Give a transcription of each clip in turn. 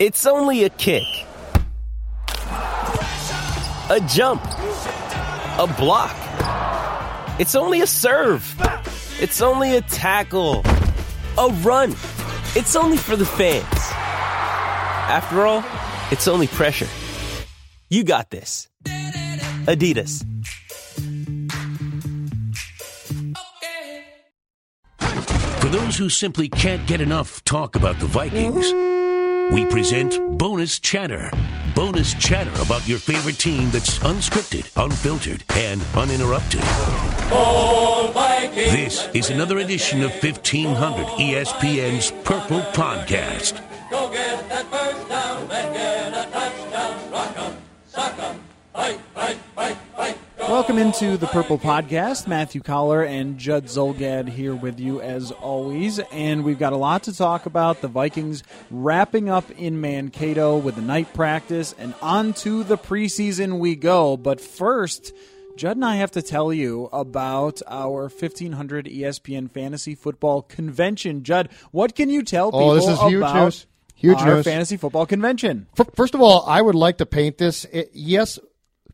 It's only a kick. A jump. A block. It's only a serve. It's only a tackle. A run. It's only for the fans. After all, it's only pressure. You got this. Adidas. For those who simply can't get enough talk about the Vikings, we present Bonus Chatter. Bonus chatter about your favorite team that's unscripted, unfiltered, and uninterrupted. This is another edition of 1500 ESPN's Purple Podcast. Welcome into the Purple Podcast. Matthew Coller and Judd Zulgad here with you as always. And we've got a lot to talk about. The Vikings wrapping up in Mankato with the night practice, and on to the preseason we go. But first, Judd and I have to tell you about our 1500 ESPN Fantasy Football Convention. Judd, what can you tell people Oh, this is huge about news. Huge our news. fantasy football convention? First of all, I would like to paint this. It, yes,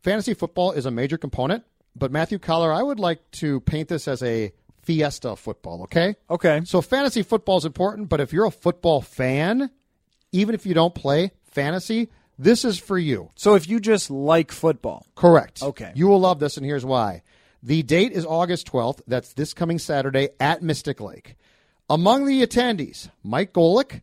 fantasy football is a major component, but Matthew Coller, I would like to paint this as a fiesta of football, okay? Okay. So fantasy football is important, but if you're a football fan, even if you don't play fantasy, this is for you. So if you just like football, Correct. Okay. You will love this, and here's why. The date is August 12th. That's this coming Saturday at Mystic Lake. Among the attendees, Mike Golic,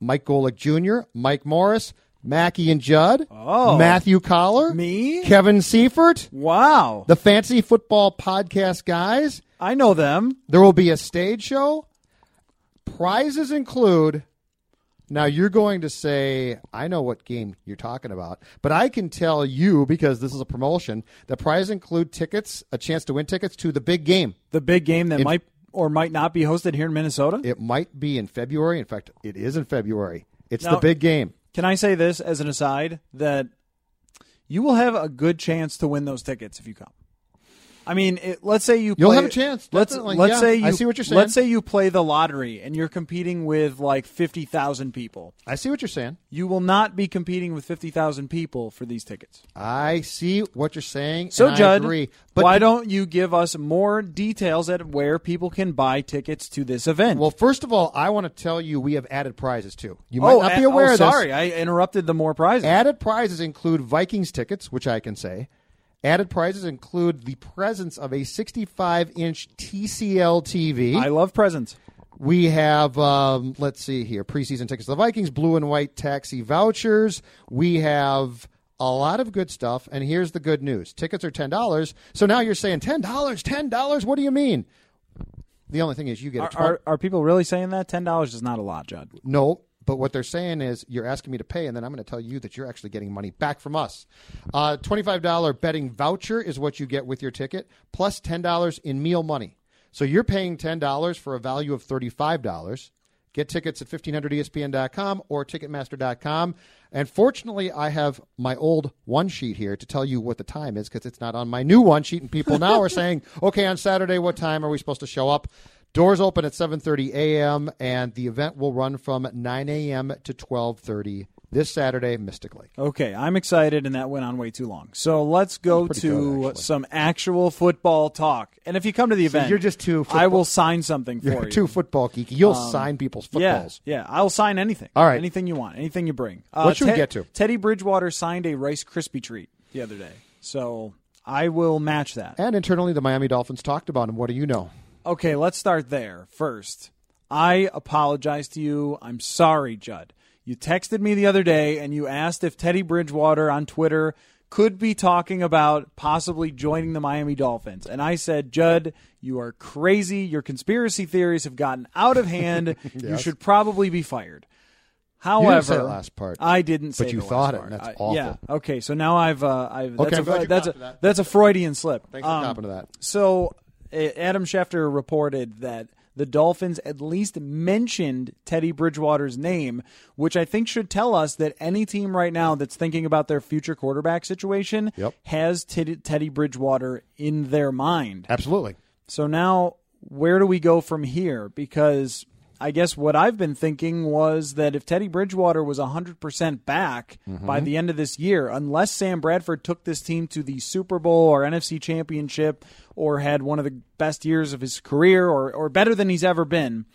Mike Golic Jr., Mike Morris, Mackie and Judd, Oh. Matthew Coller, Me? Kevin Seifert, wow. the Fancy Football Podcast guys. I know them. There will be a stage show. Prizes include. Now you're going to say, I know what game you're talking about, but I can tell you because this is a promotion. The prizes include tickets, a chance to win tickets to the big game. The big game that In- might or might not be hosted here in Minnesota. It might be in February. In fact, it is in February. It's Now- the big game. Can I say this as an aside that you will have a good chance to win those tickets if you come. I mean, it, let's say you You'll have a chance, Let's let's Yeah, say you I see what you're saying. Let's say you play the lottery and you're competing with like fifty thousand people. I see what you're saying. You will not be competing with fifty thousand people for these tickets. I see what you're saying. So, and Judd, I agree. But why don't you give us more details at where people can buy tickets to this event? Well, first of all, I want to tell you we have added prizes too. You might oh, not be oh, aware oh, of this. sorry, I interrupted the more prizes. Added prizes include Vikings tickets, which I can say. Added prizes include the presence of a 65 inch TCL TV. I love presents. we have, um, let's see here, preseason tickets to the Vikings, blue and white taxi vouchers. We have a lot of good stuff. And here's the good news tickets are $10. So now you're saying $10, $10. What do you mean? The only thing is you get a Are, 12 are, are people really saying that? Ten dollars is not a lot, Judd. no, but what they're saying is you're asking me to pay, and then I'm going to tell you that you're actually getting money back from us. Uh, $25 betting voucher is what you get with your ticket, plus $10 in meal money. So you're paying $10 for a value of $35. Get tickets at 1500ESPN.com or Ticketmaster.com. And fortunately, I have my old one sheet here to tell you what the time is because it's not on my new one sheet. And people now are saying, okay, on Saturday, what time are we supposed to show up? Doors open at 7:30 a.m. and the event will run from 9 a.m. to 12:30 this Saturday, Mystic Lake. Okay, I'm excited, and that went on way too long. So let's go to good, some actual football talk. And if you come to the So event, you're just too I will sign something for You're you. too football geeky. You'll sign people's footballs. yeah, yeah, I'll sign anything. All right. anything you want, anything you bring. Uh, What should we get to? Teddy Bridgewater signed a Rice Krispie treat the other day, so I will match that. And internally, the Miami Dolphins talked about him. What do you know? Okay, let's start there first. I apologize to you. I'm sorry, Judd. You texted me the other day and you asked if Teddy Bridgewater on Twitter could be talking about possibly joining the Miami Dolphins. And I said, Judd, you are crazy. Your conspiracy theories have gotten out of hand. You should probably be fired. However, say that last part. I didn't say But you thought it, part. and that's I- awful. Yeah. Okay. So now I've uh, I've that's Okay, a, glad you that's a that. that's a Freudian slip. Thanks for Um, to that. So Adam Schefter reported that the Dolphins at least mentioned Teddy Bridgewater's name, which I think should tell us that any team right now that's thinking about their future quarterback situation Yep. has Teddy, Teddy Bridgewater in their mind. Absolutely. So now, where do we go from here? Because I guess what I've been thinking was that if Teddy Bridgewater was 100% back mm-hmm. by the end of this year, unless Sam Bradford took this team to the Super Bowl or NFC Championship or had one of the best years of his career or, or better than he's ever been,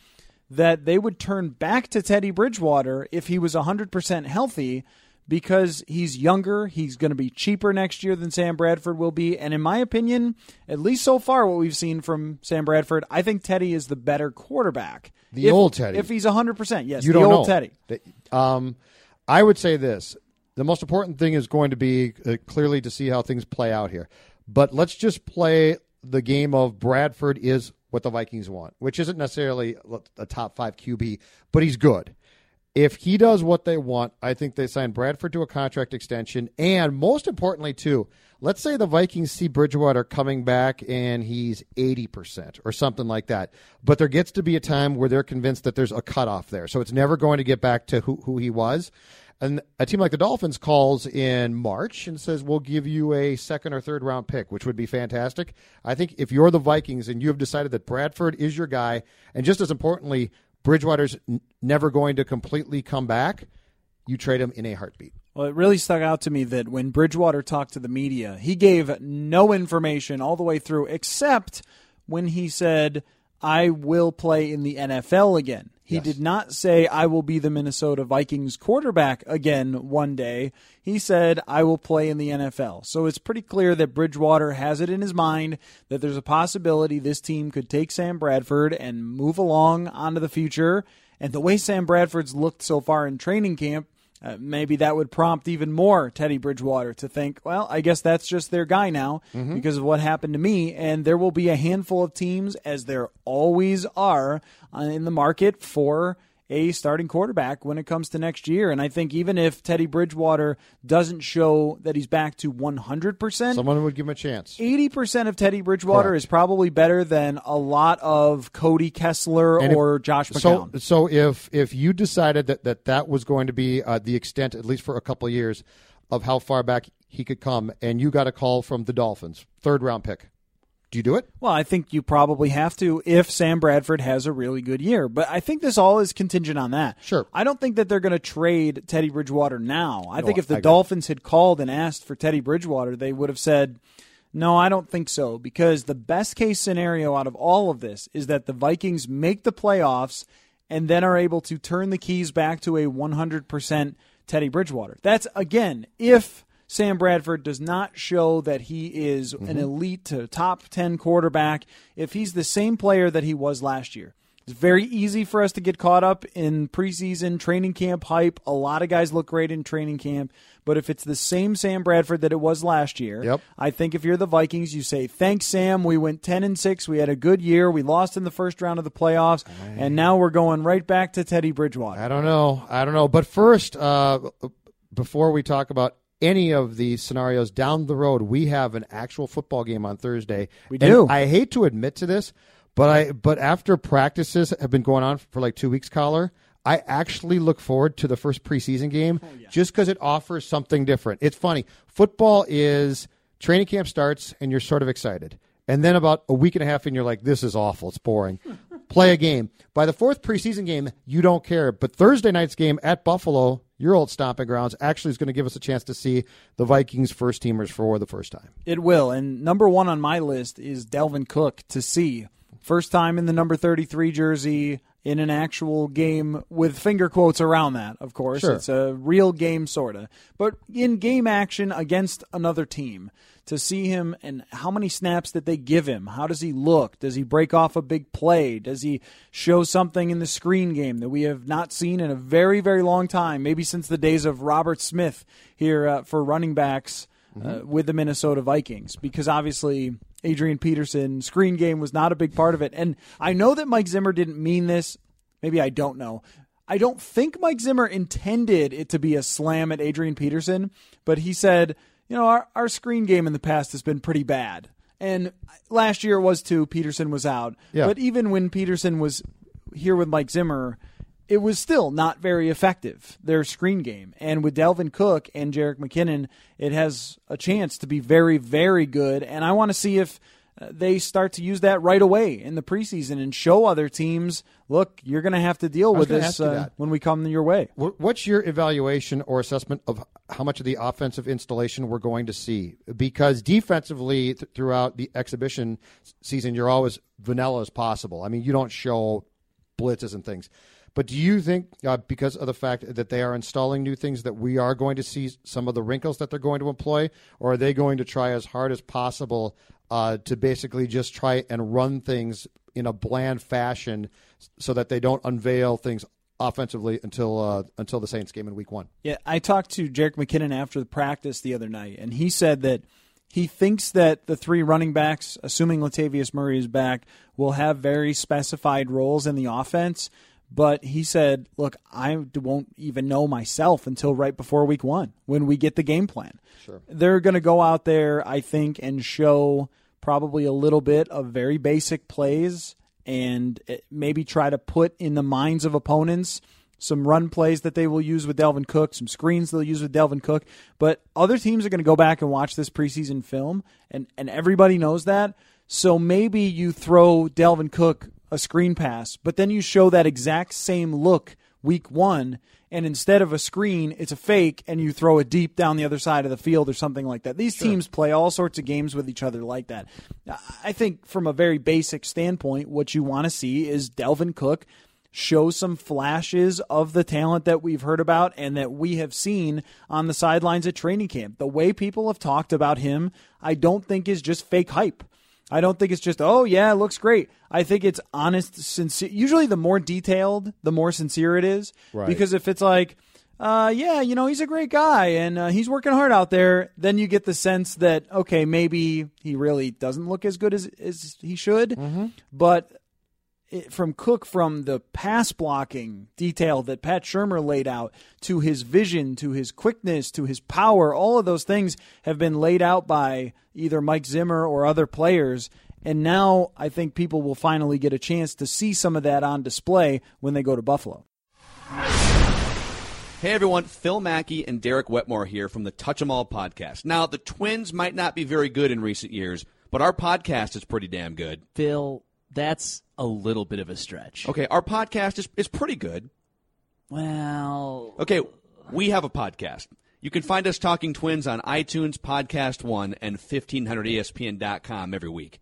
that they would turn back to Teddy Bridgewater if he was 100% healthy because he's younger, he's going to be cheaper next year than Sam Bradford will be, and in my opinion, at least so far what we've seen from Sam Bradford, I think Teddy is the better quarterback. The If- old Teddy. If he's 100%, yes, You the don't old know. Teddy. Um, I would say this: the most important thing is going to be uh, clearly to see how things play out here. But let's just play the game of Bradford is what the Vikings want, which isn't necessarily a top five QB, but he's good. If he does what they want, I think they sign Bradford to a contract extension. And most importantly, too, let's say the Vikings see Bridgewater coming back and he's 80% or something like that. But there gets to be a time where they're convinced that there's a cutoff there. So it's never going to get back to who, who he was. And a team like the Dolphins calls in March and says, We'll give you a second or third round pick, which would be fantastic. I think if you're the Vikings and you have decided that Bradford is your guy, and just as importantly, Bridgewater's n- never going to completely come back, you trade him in a heartbeat. Well, it really stuck out to me that when Bridgewater talked to the media, he gave no information all the way through, except when he said, I will play in the NFL again. He Yes. did not say, I will be the Minnesota Vikings quarterback again one day. He said, I will play in the NFL. So it's pretty clear that Bridgewater has it in his mind that there's a possibility this team could take Sam Bradford and move along onto the future. And the way Sam Bradford's looked so far in training camp, uh, maybe that would prompt even more Teddy Bridgewater to think, well, I guess that's just their guy now because of what happened to me. And there will be a handful of teams, as there always are uh, in the market for a starting quarterback when it comes to next year. And I think even if Teddy Bridgewater doesn't show that he's back to 100%, Someone would give him a chance. 80% of Teddy Bridgewater Correct. is probably better than a lot of Cody Kessler And if- or Josh So, McCown. so if if you decided that that, that was going to be uh, the extent, at least for a couple of years, of how far back he could come, and you got a call from the Dolphins, third round pick, do you do it? Well, I think you probably have to if Sam Bradford has a really good year. But I think this all is contingent on that. Sure. I don't think that they're going to trade Teddy Bridgewater now. I No, think if the Dolphins had called and asked for Teddy Bridgewater, they would have said, no, I don't think so. Because the best case scenario out of all of this is that the Vikings make the playoffs and then are able to turn the keys back to a 100% Teddy Bridgewater. That's, again, if Sam Bradford does not show that he is an elite to top 10 quarterback, if he's the same player that he was last year. It's very easy for us to get caught up in preseason training camp hype. A lot of guys look great in training camp, but if it's the same Sam Bradford that it was last year, Yep. I think if you're the Vikings, you say, "Thanks, Sam. We went 10 and 6. We had a good year. We lost in the first round of the playoffs, and now we're going right back to Teddy Bridgewater." I don't know. I don't know. But first, uh, before we talk about any of these scenarios down the road, we have an actual football game on Thursday. We And do. I hate to admit to this, but I but after practices have been going on for like two weeks, Coller. I actually look forward to the first preseason game oh, just because it offers something different. It's funny. Football is training camp starts and you're sort of excited. And then about a week and a half in, you're like, this is awful. It's boring. Hmm. Play a game. By the fourth preseason game, you don't care. But Thursday night's game at Buffalo, your old stomping grounds, actually is going to give us a chance to see the Vikings first teamers for the first time. It will. And number one on my list is Dalvin Cook to see. First time in the number 33 jersey in an actual game with finger quotes around that, of course. Sure. It's a real game, sort of. But in game action against another team, to see him and how many snaps that they give him. How does he look? Does he break off a big play? Does he show something in the screen game that we have not seen in a very, very long time? Maybe since the days of Robert Smith here uh, for running backs uh, with the Minnesota Vikings because obviously Adrian Peterson screen game was not a big part of it. And I know that Mike Zimmer didn't mean this. Maybe I don't know. I don't think Mike Zimmer intended it to be a slam at Adrian Peterson, but he said, you know, our, our screen game in the past has been pretty bad. And last year it was too. Peterson was out. Yeah. But even when Peterson was here with Mike Zimmer, it was still not very effective, their screen game. And with Dalvin Cook and Jerick McKinnon, it has a chance to be very, very good. And I want to see if uh, they start to use that right away in the preseason and show other teams, look, you're going to have to deal with this uh, when we come your way. What's your evaluation or assessment of how much of the offensive installation we're going to see? Because defensively, th- throughout the exhibition season, you're always vanilla as possible. I mean, you don't show blitzes and things. But do you think, uh, because of the fact that they are installing new things, that we are going to see some of the wrinkles that they're going to employ, or are they going to try as hard as possible uh, to basically just try and run things in a bland fashion, so that they don't unveil things offensively until uh, until the Saints game in Week One? Yeah, I talked to Jerick McKinnon after the practice the other night, and he said that he thinks that the three running backs, assuming Latavius Murray is back, will have very specified roles in the offense. But he said, "Look, I won't even know myself until right before Week One when we get the game plan. Sure. They're going to go out there, I think, and show probably a little bit of very basic plays and eh, maybe try to put in the minds of opponents some run plays that they will use with Dalvin Cook, some screens they'll use with Dalvin Cook. But other teams are going to go back and watch this preseason film, and, and everybody knows that. So maybe you throw Dalvin Cook a screen pass, but then you show that exact same look week one, and instead of a screen, it's a fake, and you throw it deep down the other side of the field or something like that. These teams play all sorts of games with each other like that. I think from a very basic standpoint, what you want to see is Dalvin Cook show some flashes of the talent that we've heard about and that we have seen on the sidelines at training camp. The way people have talked about him, I don't think is just fake hype. I don't think it's just, oh, yeah, it looks great. I think it's honest, sincere. Usually, the more detailed, the more sincere it is. Right. Because if it's like, uh, yeah, you know, he's a great guy and uh, he's working hard out there, then you get the sense that, okay, maybe he really doesn't look as good as, as he should. But it, from Cook, from the pass blocking detail that Pat Shurmur laid out, to his vision, to his quickness, to his power, all of those things have been laid out by either Mike Zimmer or other players. And now I think people will finally get a chance to see some of that on display when they go to Buffalo. Hey everyone, Phil Mackey and Derek Wetmore here from the Touch 'em All podcast. Now, the Twins might not be very good in recent years, but our podcast is pretty damn good. Phil, that's a little bit of a stretch. Okay, our podcast is, is pretty good. Well, Okay, we have a podcast. You can find us talking Twins on iTunes, Podcast One, and E 1500ESPN.com every week.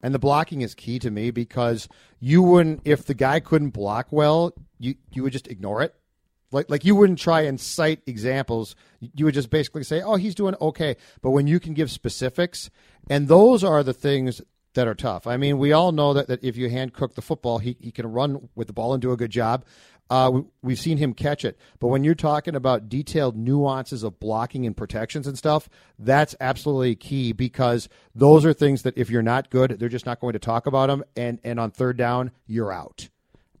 And the blocking is key to me because you wouldn't if the guy couldn't block well, you you would just ignore it. Like like you wouldn't try and cite examples. You would just basically say, "Oh, he's doing okay." But when you can give specifics, and those are the things that are tough. I mean, we all know that, that if you hand cook the football, he, he can run with the ball and do a good job. Uh, we, we've seen him catch it. But when you're talking about detailed nuances of blocking and protections and stuff, that's absolutely key because those are things that if you're not good, they're just not going to talk about them. And, and on third down, you're out.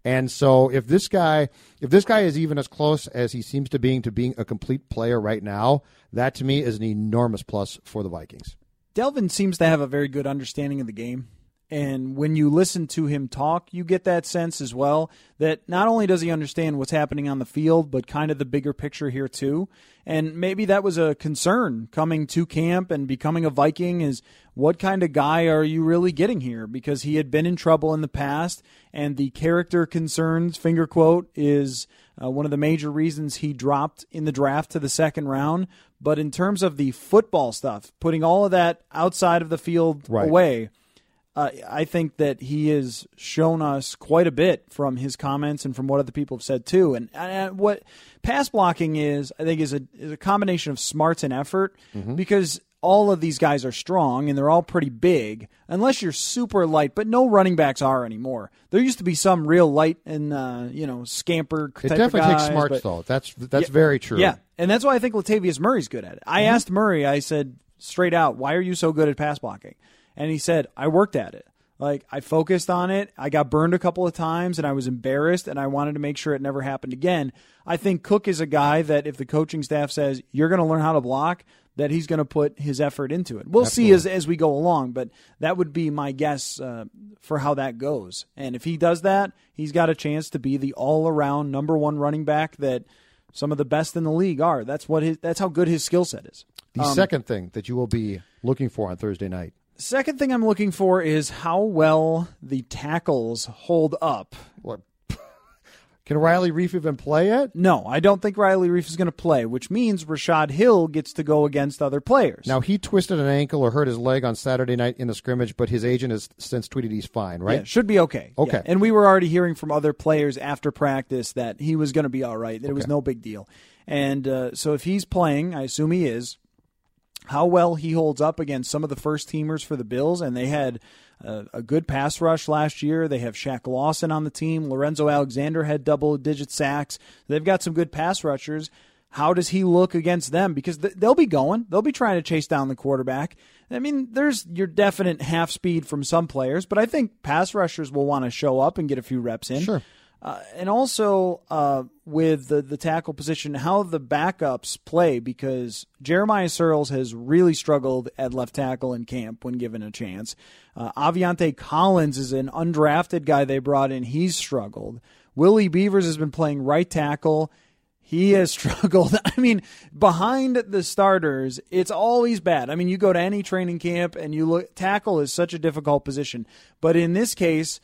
And so if this guy if this guy is even as close as he seems to being to being a complete player right now, that to me is an enormous plus for the Vikings. Dalvin seems to have a very good understanding of the game. And when you listen to him talk, you get that sense as well that not only does he understand what's happening on the field, but kind of the bigger picture here too. And maybe that was a concern coming to camp and becoming a Viking is what kind of guy are you really getting here? Because he had been in trouble in the past, and the character concerns, finger quote, is uh, one of the major reasons he dropped in the draft to the second round. But in terms of the football stuff, putting all of that outside of the field Right. away, uh, I think that he has shown us quite a bit from his comments and from what other people have said too. And, and what pass blocking is, I think, is a is a combination of smarts and effort because all of these guys are strong and they're all pretty big, unless you're super light. But no running backs are anymore. There used to be some real light and uh, you know scamper. It definitely takes guys, smarts but- though. That's that's yeah. very true. Yeah, and that's why I think Latavius Murray's good at it. I asked Murray, I said straight out, "Why are you so good at pass blocking?" And he said, "I worked at it." Like I focused on it. I got burned a couple of times and I was embarrassed and I wanted to make sure it never happened again. I think Cook is a guy that if the coaching staff says you're going to learn how to block, that he's going to put his effort into it. We'll see as as we go along, but that would be my guess uh, for how that goes. And if he does that, he's got a chance to be the all-around number 1 running back that some of the best in the league are. That's what his that's how good his skill set is. The second thing that you will be looking for on Thursday night. Second thing I'm looking for is how well the tackles hold up. What? Can Riley Reiff even play it? No, I don't think Riley Reiff is going to play, which means Rashod Hill gets to go against other players. Now he twisted an ankle or hurt his leg on Saturday night in the scrimmage, but his agent has since tweeted he's fine, right? Yeah, should be okay. Okay. Yeah. And we were already hearing from other players after practice that he was going to be all right, that it was no big deal. And uh, so if he's playing, I assume he is, how well he holds up against some of the first teamers for the Bills, and they had a good pass rush last year. They have Shaq Lawson on the team. Lorenzo Alexander had double digit sacks. They've got some good pass rushers. How does he look against them? Because th- they'll be going. They'll be trying to chase down the quarterback. I mean, there's your definite half speed from some players, but I think pass rushers will want to show up and get a few reps in. Sure. Uh, and also uh, with the, the tackle position, how the backups play because Jeremiah Sirles has really struggled at left tackle in camp when given a chance. Uh, Aviante Collins is an undrafted guy they brought in. He's struggled. Willie Beavers has been playing right tackle. He has struggled. I mean, behind the starters, it's always bad. I mean, you go to any training camp and you look, tackle is such a difficult position. But in this case,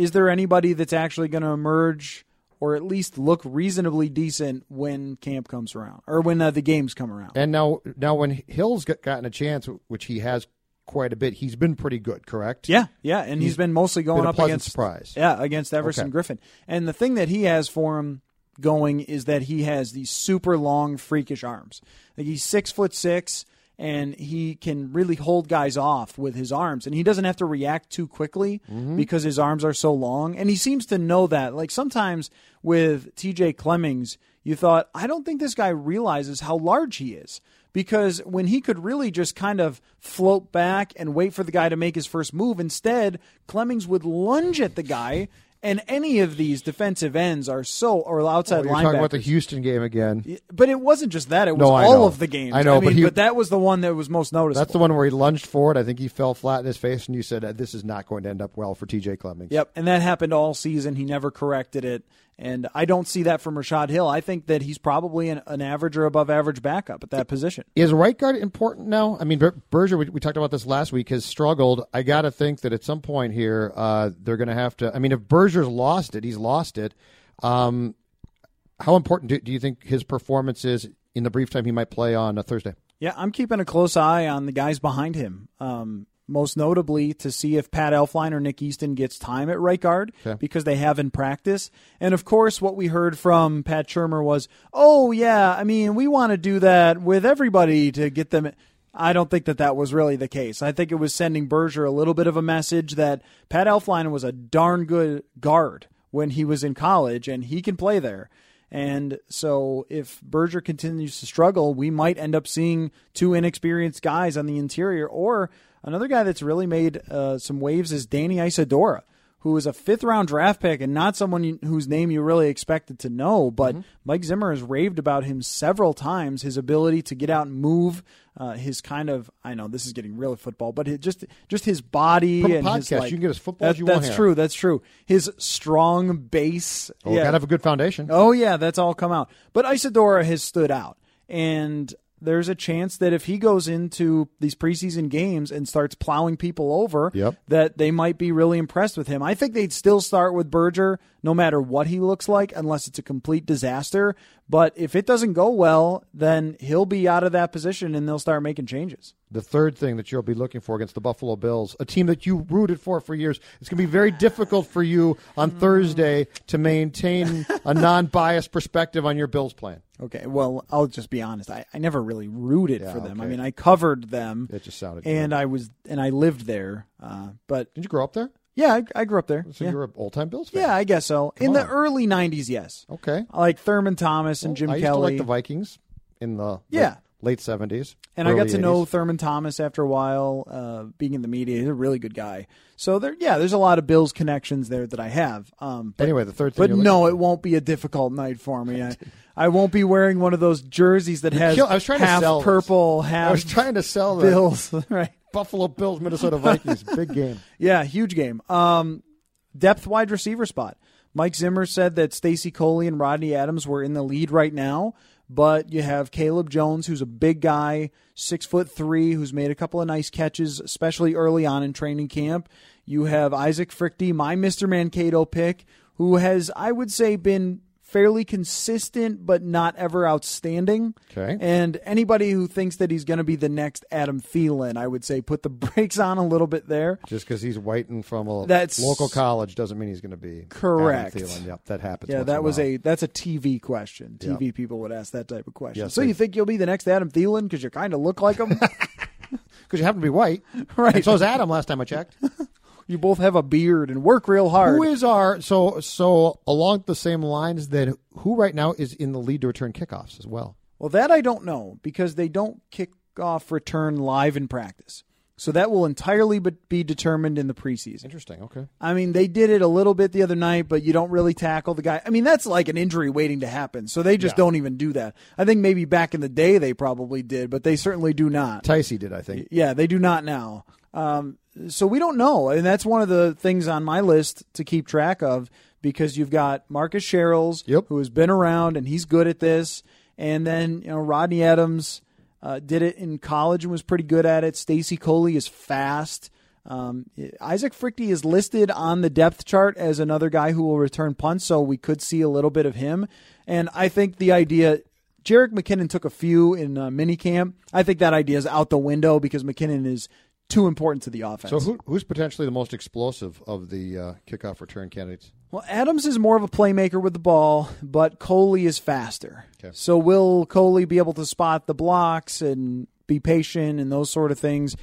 is there anybody that's actually going to emerge or at least look reasonably decent when camp comes around or when uh, the games come around? And now, now when Hill's got, gotten a chance, which he has quite a bit, he's been pretty good. Correct? Yeah, yeah, and he's been mostly going up against surprise. Yeah, against Everson Okay. Griffen. And the thing that he has for him going is that he has these super long, freakish arms. Like he's six foot six, and he can really hold guys off with his arms, and he doesn't have to react too quickly Mm-hmm. because his arms are so long. And he seems to know that. Like sometimes with T.J. Clemmings, you thought, I don't think this guy realizes how large he is because when he could really just kind of float back and wait for the guy to make his first move, instead, Clemmings would lunge at the guy. And any of these defensive ends are so, or outside Oh, you're linebackers. talking about the Houston game again. but it wasn't just that; it was No, all of the games. I know, mean, but he- that was the one that was most noticeable. That's the one where he lunged forward. I think he fell flat in his face, and you said uh, this is not going to end up well for T.J. Clemmings. Yep, and that happened all season. He never corrected it, and I don't see that from Rashod Hill. I think that he's probably an, an average or above average backup at that position. Is right guard important now? I mean, Ber- Berger, we, we talked about this last week, has struggled. I got to think that at some point here, uh, they're going to have to. I mean, if Berger's lost it, he's lost it. Um, how important do, do you think his performance is in the brief time he might play on a Thursday? Yeah, I'm keeping a close eye on the guys behind him. Um, most notably to see if Pat Elflein or Nick Easton gets time at right guard Okay. because they have in practice. And of course, what we heard from Pat Shurmur was, "Oh yeah, I mean, we want to do that with everybody to get them." I don't think that that was really the case. I think it was sending Berger a little bit of a message that Pat Elflein was a darn good guard when he was in college, and he can play there. And so if Berger continues to struggle, we might end up seeing two inexperienced guys on the interior. Or another guy that's really made uh, some waves is Danny Isidora, who is a fifth round draft pick and not someone you, whose name you really expected to know. But Mike Zimmer has raved about him several times, his ability to get out and move. Uh, his kind of I know this is getting really football, but it just just his body From and his podcast, like, you can get as football as that- you want That's here. true. That's true. His strong base. Oh, yeah. got to have a good foundation. Oh yeah, that's all come out. But Isidora has stood out, and there's a chance that if he goes into these preseason games and starts plowing people over, Yep. that they might be really impressed with him. I think they'd still start with Berger, no matter what he looks like, unless it's a complete disaster. But if it doesn't go well, then he'll be out of that position, and they'll start making changes. The third thing that you'll be looking for against the Buffalo Bills, a team that you rooted for for years, it's going to be very difficult for you on Thursday to maintain a non-biased perspective on your Bills plan. Okay, well, I'll just be honest. I, I never really rooted Yeah, for them. I mean, I covered them. It just sounded and good. I was and I lived there. Uh, but Did you grow up there? Yeah, I, I grew up there. So yeah. you're an old-time Bills fan. yeah, I guess so. In the on. early '90s, yes. Okay. I like Thurman Thomas and Jim Kelly. I used Kelly. to like the Vikings in the Yeah. late 70s. And I got to know Thurman Thomas after a while, uh, being in the media. He's a really good guy. So there, yeah, there's a lot of Bills connections there that I have. Um, but, Anyway, the third thing but no, it won't be a difficult night for me. I, I won't be wearing one of those jerseys that has kill- I was trying to half sell this. purple, half I was trying to sell the Bills. right? Buffalo Bills, Minnesota Vikings. Big game. Yeah, huge game. Um, depth wide receiver spot. Mike Zimmer said that Stacy Coley and Rodney Adams were in the lead right now, but you have Caleb Jones, who's a big guy, six foot three, who's made a couple of nice catches, especially early on in training camp. You have Isaac Fruechte, my Mr. Mankato pick, who has, I would say, been fairly consistent but not ever outstanding. Okay. And anybody who thinks that he's going to be the next Adam Thielen, I would say put the brakes on a little bit there. Just because he's waiting from a That's- local college doesn't mean he's going to be Correct. Adam Thielen. Yep, that happens. Yeah, that was while. a that's a TV question. Yep. TV people would ask that type of question. Yes, so they- you think you'll be the next Adam Thielen because you kind of look like him, because you happen to be white, right? and so is Adam. Last time I checked. You both have a beard and work real hard. Who is our so so along the same lines that who right now is in the lead to return kickoffs as well? well, that I don't know because they don't kick off return live in practice. So that will entirely be- be determined in the preseason. Interesting. Okay. I mean, they did it a little bit the other night, but you don't really tackle the guy. I mean, that's like an injury waiting to happen. So they just Yeah. don't even do that. I think maybe back in the day they probably did, but they certainly do not. Ticey did, I think. Yeah, they do not now. Um, so we don't know, and that's one of the things on my list to keep track of because you've got Marcus Sherels, Yep. who has been around and he's good at this, and then you know Rodney Adams uh, did it in college and was pretty good at it. Stacy Coley is fast. Um, Isaac Fruechte is listed on the depth chart as another guy who will return punts, so we could see a little bit of him. And I think the idea Jerick McKinnon took a few in uh, minicamp. I think that idea is out the window because McKinnon is too important to the offense. So who, who's potentially the most explosive of the uh, kickoff return candidates? well, Adams is more of a playmaker with the ball, but Coley is faster. Okay. So will Coley be able to spot the blocks and be patient and those sort of things?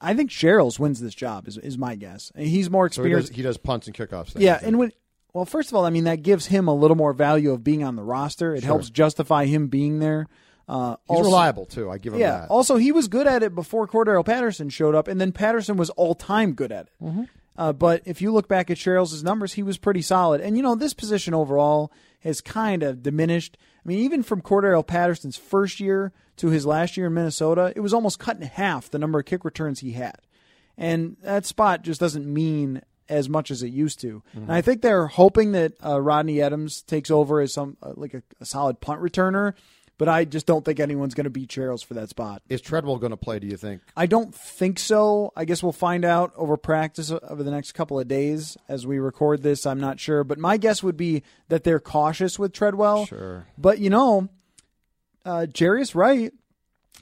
I- think Sherels wins this job. Is is my guess. He's more So he does, experienced. he does punts and kickoffs. Then, Yeah, and when well, first of all, I mean that gives him a little more value of being on the roster. It helps justify him being there. Uh, he's also- reliable too. I give him Yeah. that. Also, he was good at it before Cordarrelle Patterson showed up, and then Patterson was all time good at it. Mm-hmm. Uh, but if you look back at Sherels's numbers, he was pretty solid. And you know, this position overall has kind of diminished. I mean, even from Cordarrelle Patterson's first year to his last year in Minnesota, it was almost cut in half the number of kick returns he had. And that spot just doesn't mean as much as it used to. And I think they're hoping that uh, Rodney Adams takes over as some uh, like a, a solid punt returner. But I just don't think anyone's going to beat Sherels for that spot. Is Treadwell going to play? Do you think? I don't think so. I guess we'll find out over practice over the next couple of days as we record this. I'm not sure, but my guess would be that they're cautious with Treadwell. Sure. But you know, uh, Jarius Wright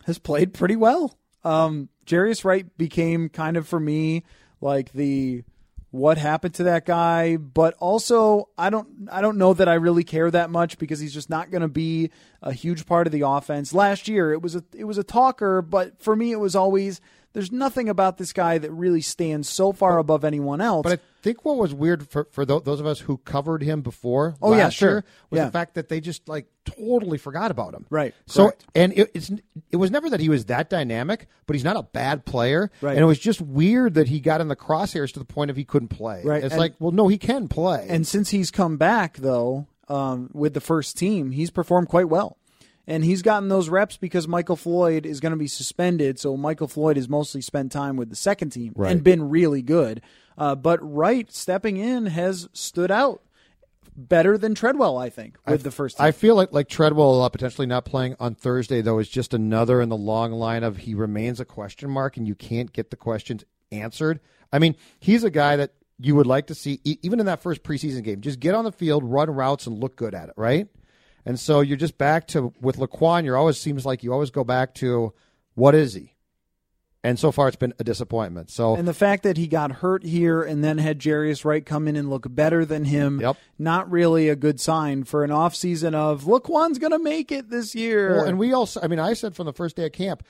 has played pretty well. Um, Jarius Wright became kind of for me like the what happened to that guy, but also I don't I don't know that I really care that much because he's just not going to be a huge part of the offense. Last year it was a it was a talker, but for me it was always there's nothing about this guy that really stands so far above anyone else. But I think what was weird for for tho- those of us who covered him before Oh, yeah, last sure. year was Yeah. the fact that they just like totally forgot about him. Right, So correct. and it, it's it was never that he was that dynamic, but he's not a bad player. Right. And it was just weird that he got in the crosshairs to the point of he couldn't play. Right, It's and- like, well, no, he can play. And since he's come back, though, um, with the first team, he's performed quite well. And he's gotten those reps because Michael Floyd is going to be suspended. So Michael Floyd has mostly spent time with the second team Right. and been really good. Uh, but Wright stepping in has stood out better than Treadwell, I think, with the first team. I feel like like Treadwell uh, potentially not playing on Thursday though is just another in the long line of he remains a question mark and you can't get the questions answered. I mean, he's a guy that you would like to see e- even in that first preseason game. Just get on the field, run routes, and look good at it, right? And so you're just back to with Laquon. You're always seems like you always go back to what is he? And so far, it's been a disappointment. So And the fact that he got hurt here and then had Jarius Wright come in and look better than him, Yep. not really a good sign for an offseason of, Laquon's going to make it this year. Well, and we also, I mean, I said from the first day of camp,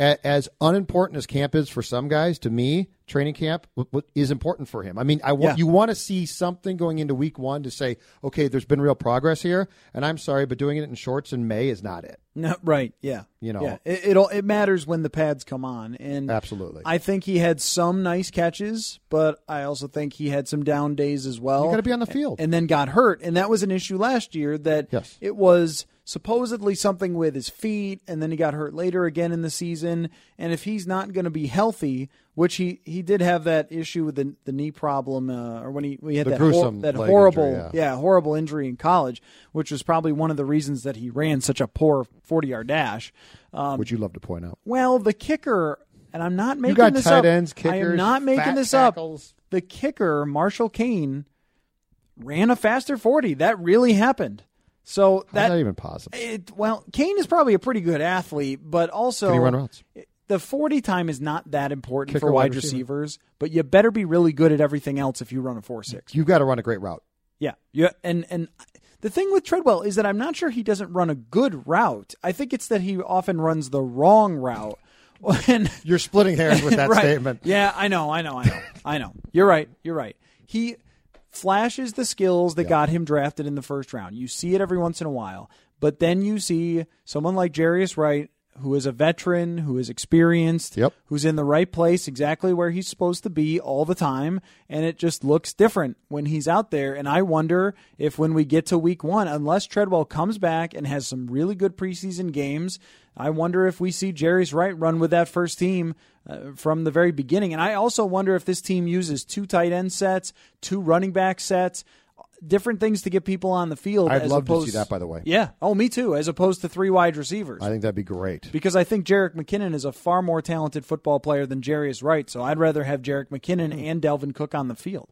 as unimportant as camp is for some guys, to me, training camp is important for him. I mean, I want Yeah. you want to see something going into week one to say, okay, there's been real progress here. And I'm sorry, but doing it in shorts in May is not it. No, right. Yeah. You know. yeah. It, it'll it matters when the pads come on, and Absolutely. I think he had some nice catches, but I also think he had some down days as well. You got to be on the field. and then got hurt, and that was an issue last year. That Yes. it was supposedly something with his feet, and then he got hurt later again in the season. And if he's not going to be healthy, which he he did have that issue with the the knee problem, uh, or when he we had The that hor- that horrible injury, yeah. yeah, horrible injury in college, which was probably one of the reasons that he ran such a poor 40 yard dash. Um, Would you love to point out? well, the kicker, and I'm not making got this tight up. ends, I am kickers, not making this tackles. up. The kicker, Marshall Koehn, ran a faster 40. That really happened. So How's that that even possible? it, well, Koehn is probably a pretty good athlete, but also Can he run routes? the 40 time is not that important Kicker, for wide wide receiver. receivers, but you better be really good at everything else if you run a 4-6. You've got to run a great route. Yeah, yeah, and and the thing with Treadwell is that I'm not sure he doesn't run a good route. I think it's that he often runs the wrong route. And You're splitting hairs with that Right. statement. Yeah, I know, I know, I know, I know. You're right. You're right. He flashes the skills that got him drafted in the first round. You see it every once in a while, but then you see someone like Jarius Wright, who is a veteran, who is experienced, Yep. who's in the right place, exactly where he's supposed to be all the time, and it just looks different when he's out there. And I wonder if when we get to week one, unless Treadwell comes back and has some really good preseason games, I wonder if we see Jarius Wright run with that first team uh, from the very beginning. And I also wonder if this team uses two tight end sets, two running back sets, different things to get people on the field. I'd love to see that, by the way. Yeah. Oh, me too. As opposed to three wide receivers I think that'd be great. because I think Jerick McKinnon is a far more talented football player than Jarius Wright. So I'd rather have Jerick McKinnon Hmm. and Dalvin Cook on the field.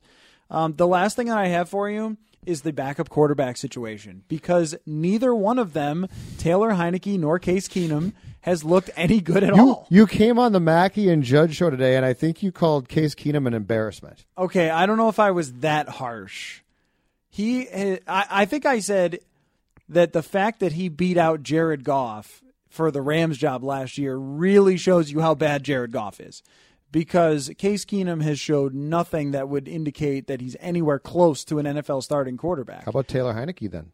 Um, the last thing that I have for you is the backup quarterback situation because neither one of them, Taylor Heinicke nor Case Keenum, has looked any good at You, all. you came on the Mackey and Judd show today, and I think you called Case Keenum an embarrassment. Okay, I don't know if I was that harsh. He, I, I think I said that the fact that he beat out Jared Goff for the Rams job last year really shows you how bad Jared Goff is. Because Case Keenum has showed nothing that would indicate that he's anywhere close to an NFL starting quarterback. How about Taylor Heinicke then?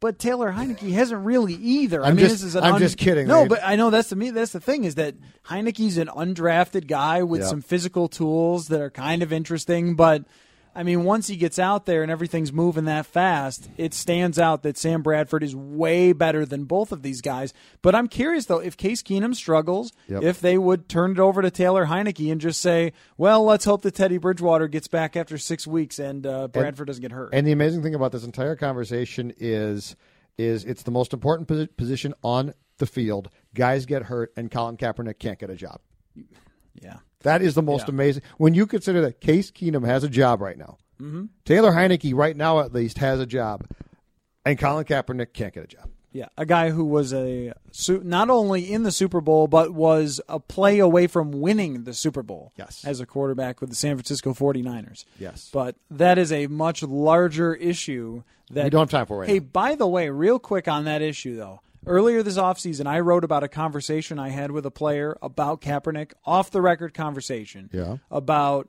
But Taylor Heinicke hasn't really either. I mean, just- this is an I'm just kidding, No, Reed. but I know that's the me. That's the thing is that Heinicke's an undrafted guy with Yeah. some physical tools that are kind of interesting. But I mean, once he gets out there and everything's moving that fast, it stands out that Sam Bradford is way better than both of these guys. But I'm curious though, if Case Keenum struggles, Yep. if they would turn it over to Taylor Heinicke and just say, "Well, let's hope that Teddy Bridgewater gets back after six weeks and uh, Bradford doesn't get hurt." And the amazing thing about this entire conversation is, is it's the most important posi- position on the field. Guys get hurt, and Colin Kaepernick can't get a job. yeah. That is the most Yeah. amazing. When you consider that Case Keenum has a job right now, Mm-hmm. Taylor Heinicke right now at least has a job, and Colin Kaepernick can't get a job. Yeah, a guy who was a not only in the Super Bowl but was a play away from winning the Super Bowl. Yes. as a quarterback with the San Francisco 49ers. Yes. But that is a much larger issue that We don't have time for right Hey, now. by the way, real quick on that issue though. Earlier this offseason, I wrote about a conversation I had with a player about Kaepernick, off the record conversation. Yeah. About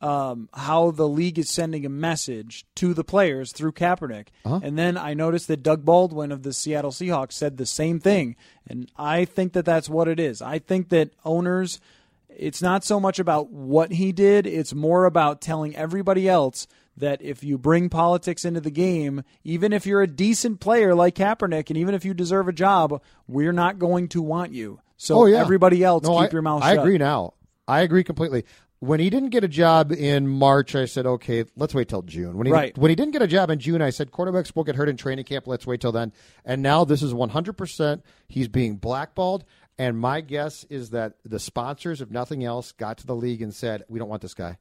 um, how the league is sending a message to the players through Kaepernick. Uh-huh. And then I noticed that Doug Baldwin of the Seattle Seahawks said the same thing. And I think that that's what it is. I think that owners, it's not so much about what he did, it's more about telling everybody else that if you bring politics into the game, even if you're a decent player like Kaepernick and even if you deserve a job, we're not going to want you. So oh yeah, everybody else, No, keep I, your mouth shut. I shut. agree now. I agree completely. When he didn't get a job in March, I said, "Okay, let's wait till June." When he Right. when he didn't get a job in June, I said, "Quarterbacks will get hurt in training camp. Let's wait till then." And now this is one hundred percent. He's being blackballed. And my guess is that the sponsors, if nothing else, got to the league and said, "We don't want this guy."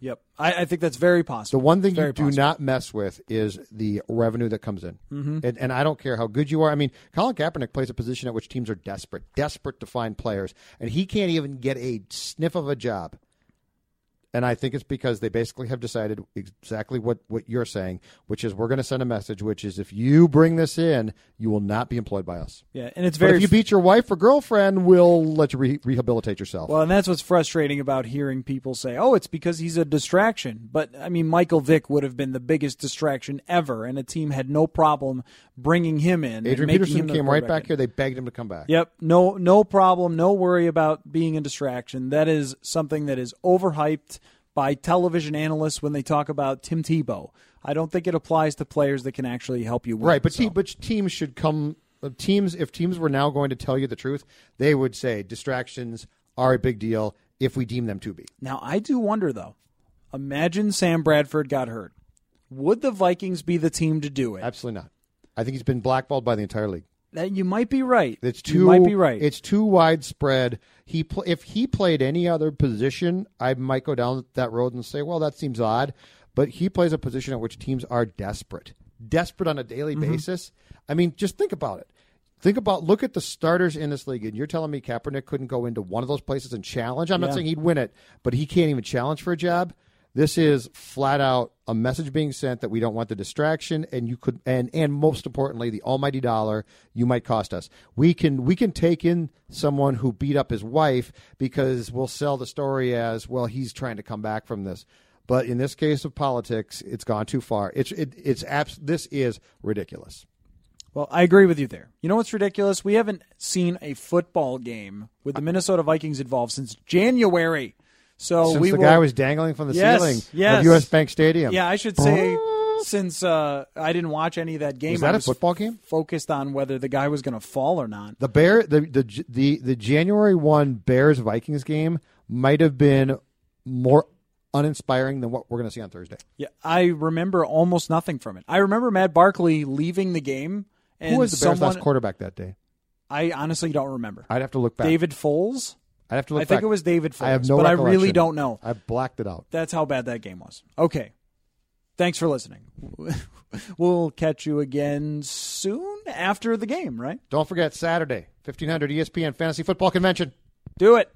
Yep. I, I think that's very possible. The one thing Very you do possible. not mess with is the revenue that comes in. Mm-hmm. And, and I don't care how good you are. I mean, Colin Kaepernick plays a position at which teams are desperate, desperate to find players, and he can't even get a sniff of a job And I think it's because they basically have decided exactly what, what you're saying, which is we're going to send a message, which is if you bring this in, you will not be employed by us. Yeah, and it's But very if you beat your wife or girlfriend, we'll let you re- rehabilitate yourself. Well, and that's what's frustrating about hearing people say, "Oh, it's because he's a distraction." But I mean, Michael Vick would have been the biggest distraction ever, and a team had no problem bringing him in. Adrian Peterson him came right back here. They begged him to come back. Yep, no, no problem, no worry about being a distraction. That is something that is overhyped by television analysts when they talk about Tim Tebow. I don't think it applies to players that can actually help you win. Right, but so. te- but teams should come. uh, Teams, if teams were now going to tell you the truth, they would say distractions are a big deal if we deem them to be. Now, I do wonder, though. Imagine Sam Bradford got hurt. Would the Vikings be the team to do it? Absolutely not. I think he's been blackballed by the entire league. That you might be right. It's you too. might be right. It's too widespread. He pl- if he played any other position, I might go down that road and say, well, that seems odd. But he plays a position at which teams are desperate, desperate on a daily Mm-hmm. basis. I mean, just think about it. Think about look at the starters in this league, and you're telling me Kaepernick couldn't go into one of those places and challenge. I'm not saying he'd win it, but he can't even challenge for a job. This is flat out a message being sent that we don't want the distraction, and you could, and and most importantly, the almighty dollar you might cost us. We can we can take in someone who beat up his wife because we'll sell the story as well. He's trying to come back from this, but in this case of politics, it's gone too far. It's it, it's abs- This is ridiculous. well, I agree with you there. You know what's ridiculous? We haven't seen a football game with the Minnesota Vikings involved since January. So Since we the will, guy was dangling from the Yes, ceiling yes. of U.S. Bank Stadium. Yeah, I should say since uh, I didn't watch any of that game. Was that I a was football game? Focused on whether the guy was going to fall or not. The Bear the the the the January one Bears Vikings game might have been more uninspiring than what we're going to see on Thursday. Yeah, I remember almost nothing from it. I remember Matt Barkley leaving the game, and Who was the Bears someone last quarterback that day? I honestly don't remember. I'd have to look back. David Fales. I'd have to look I think it was David Fales, I have no but I really recollection. don't know. I blacked it out. That's how bad that game was. Okay. Thanks for listening. we'll catch you again soon after the game, right? Don't forget Saturday, 1500 ESPN Fantasy Football Convention. Do it.